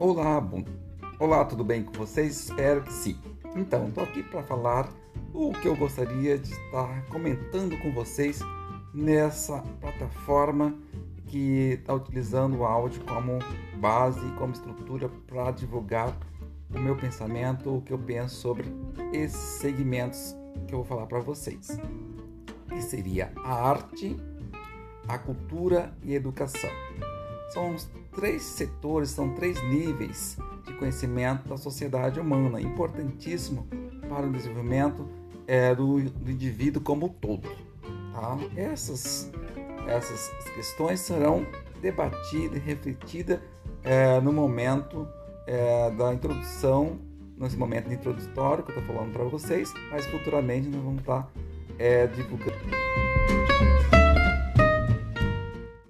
Olá, bom. Olá, tudo bem com vocês? Espero que sim. Então, estou aqui para falar o que eu gostaria de estar comentando com vocês nessa plataforma que está utilizando o áudio como base, como estrutura para divulgar o meu pensamento, o que eu penso sobre esses segmentos que eu vou falar para vocês. Que seria a arte, a cultura e a educação. São os três setores, são três níveis de conhecimento da sociedade humana, importantíssimo para o desenvolvimento é, do, do, indivíduo como todo. Tá? Essas, essas questões serão debatidas e refletidas é, no momento é, da introdução, nesse momento introdutório que eu estou falando para vocês, mas futuramente nós vamos estar é, divulgando